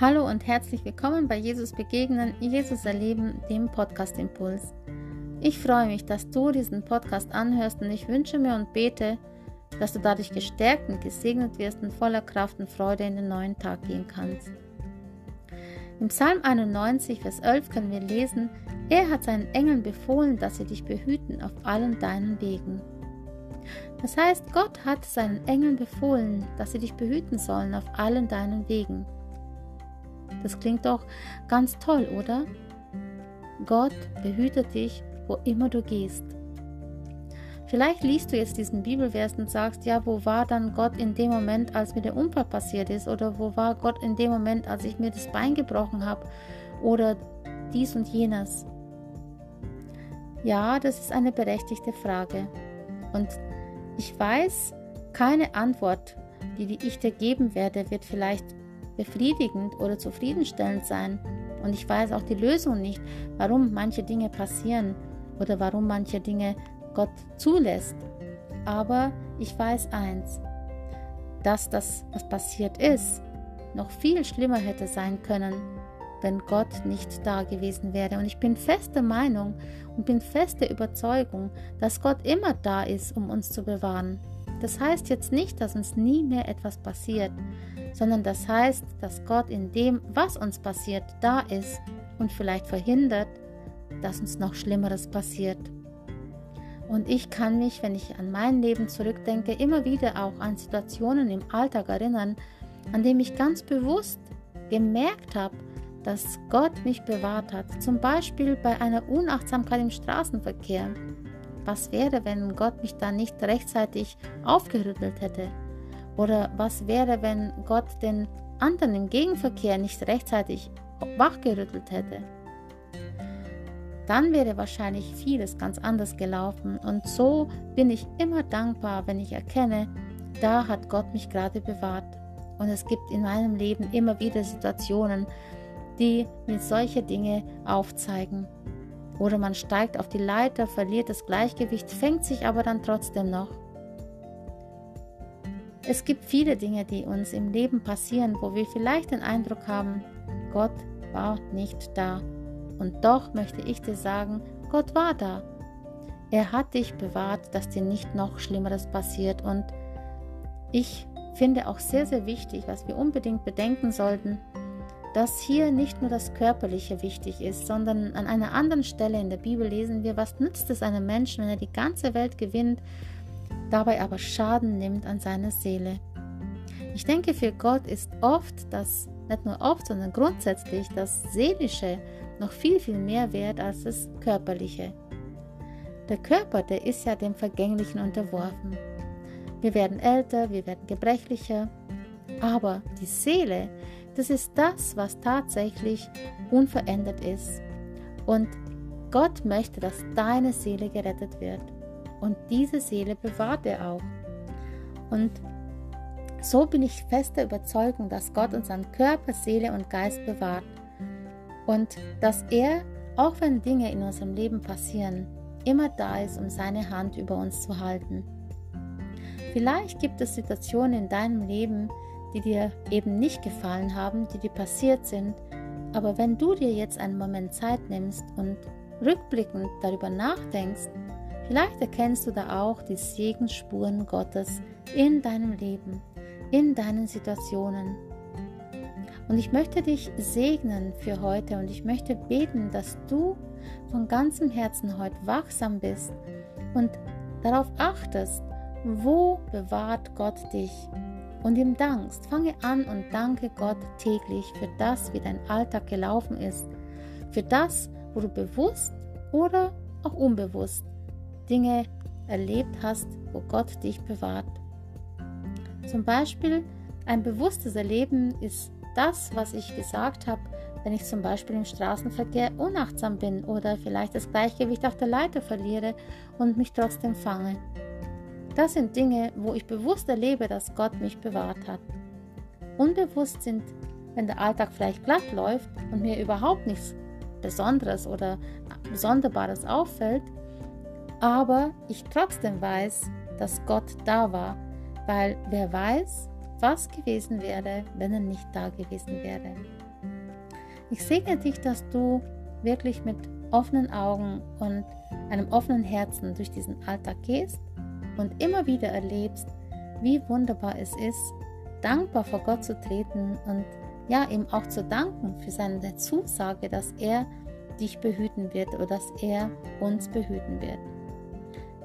Hallo und herzlich willkommen bei Jesus Begegnen, Jesus Erleben, dem Podcast Impuls. Ich freue mich, dass du diesen Podcast anhörst und ich wünsche mir und bete, dass du dadurch gestärkt und gesegnet wirst und voller Kraft und Freude in den neuen Tag gehen kannst. Im Psalm 91, Vers 11 können wir lesen, er hat seinen Engeln befohlen, dass sie dich behüten auf allen deinen Wegen. Das heißt, Gott hat seinen Engeln befohlen, dass sie dich behüten sollen auf allen deinen Wegen. Das klingt doch ganz toll, oder? Gott behütet dich, wo immer du gehst. Vielleicht liest du jetzt diesen Bibelvers und sagst, ja, wo war dann Gott in dem Moment, als mir der Unfall passiert ist? Oder wo war Gott in dem Moment, als ich mir das Bein gebrochen habe? Oder dies und jenes? Ja, das ist eine berechtigte Frage. Und ich weiß, keine Antwort, die ich dir geben werde, wird vielleicht befriedigend oder zufriedenstellend sein. Und ich weiß auch die Lösung nicht, warum manche Dinge passieren oder warum manche Dinge Gott zulässt. Aber ich weiß eins, dass das, was passiert ist, noch viel schlimmer hätte sein können, wenn Gott nicht da gewesen wäre. Und ich bin fester Meinung und bin fester Überzeugung, dass Gott immer da ist, um uns zu bewahren. Das heißt jetzt nicht, dass uns nie mehr etwas passiert, sondern das heißt, dass Gott in dem, was uns passiert, da ist und vielleicht verhindert, dass uns noch Schlimmeres passiert. Und ich kann mich, wenn ich an mein Leben zurückdenke, immer wieder auch an Situationen im Alltag erinnern, an denen ich ganz bewusst gemerkt habe, dass Gott mich bewahrt hat. Zum Beispiel bei einer Unachtsamkeit im Straßenverkehr. Was wäre, wenn Gott mich da nicht rechtzeitig aufgerüttelt hätte? Oder was wäre, wenn Gott den anderen im Gegenverkehr nicht rechtzeitig wachgerüttelt hätte? Dann wäre wahrscheinlich vieles ganz anders gelaufen. Und so bin ich immer dankbar, wenn ich erkenne, da hat Gott mich gerade bewahrt. Und es gibt in meinem Leben immer wieder Situationen, die mir solche Dinge aufzeigen. Oder man steigt auf die Leiter, verliert das Gleichgewicht, fängt sich aber dann trotzdem noch. Es gibt viele Dinge, die uns im Leben passieren, wo wir vielleicht den Eindruck haben, Gott war nicht da. Und doch möchte ich dir sagen, Gott war da. Er hat dich bewahrt, dass dir nicht noch Schlimmeres passiert. Und ich finde auch sehr, sehr wichtig, was wir unbedingt bedenken sollten, dass hier nicht nur das Körperliche wichtig ist, sondern an einer anderen Stelle in der Bibel lesen wir, was nützt es einem Menschen, wenn er die ganze Welt gewinnt, dabei aber Schaden nimmt an seiner Seele. Ich denke, für Gott ist oft das, nicht nur oft, sondern grundsätzlich das Seelische noch viel, viel mehr wert als das Körperliche. Der Körper, der ist ja dem Vergänglichen unterworfen. Wir werden älter, wir werden gebrechlicher, aber die Seele, das ist das, was tatsächlich unverändert ist. Und Gott möchte, dass deine Seele gerettet wird. Und diese Seele bewahrt er auch. Und so bin ich fester Überzeugung, dass Gott unseren Körper, Seele und Geist bewahrt. Und dass er, auch wenn Dinge in unserem Leben passieren, immer da ist, um seine Hand über uns zu halten. Vielleicht gibt es Situationen in deinem Leben, die dir eben nicht gefallen haben, die dir passiert sind. Aber wenn du dir jetzt einen Moment Zeit nimmst und rückblickend darüber nachdenkst, vielleicht erkennst du da auch die Segensspuren Gottes in deinem Leben, in deinen Situationen. Und ich möchte dich segnen für heute und ich möchte beten, dass du von ganzem Herzen heute wachsam bist und darauf achtest, wo bewahrt Gott dich und ihm dankst. Fange an und danke Gott täglich für das, wie dein Alltag gelaufen ist, für das, wo du bewusst oder auch unbewusst Dinge erlebt hast, wo Gott dich bewahrt. Zum Beispiel ein bewusstes Erleben ist das, was ich gesagt habe, wenn ich zum Beispiel im Straßenverkehr unachtsam bin oder vielleicht das Gleichgewicht auf der Leiter verliere und mich trotzdem fange. Das sind Dinge, wo ich bewusst erlebe, dass Gott mich bewahrt hat. Unbewusst sind, wenn der Alltag vielleicht glatt läuft und mir überhaupt nichts Besonderes oder Sonderbares auffällt, aber ich trotzdem weiß, dass Gott da war, weil wer weiß, was gewesen wäre, wenn er nicht da gewesen wäre. Ich segne dich, dass du wirklich mit offenen Augen und einem offenen Herzen durch diesen Alltag gehst und immer wieder erlebst, wie wunderbar es ist, dankbar vor Gott zu treten und ja, ihm auch zu danken für seine Zusage, dass er dich behüten wird oder dass er uns behüten wird.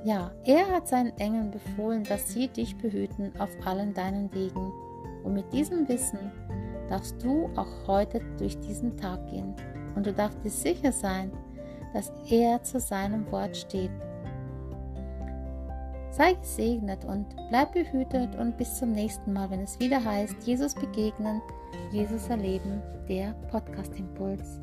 Ja, er hat seinen Engeln befohlen, dass sie dich behüten auf allen deinen Wegen. Und mit diesem Wissen darfst du auch heute durch diesen Tag gehen. Und du darfst dir sicher sein, dass er zu seinem Wort steht. Sei gesegnet und bleib behütet und bis zum nächsten Mal, wenn es wieder heißt, Jesus begegnen, Jesus erleben, der Podcast Impuls.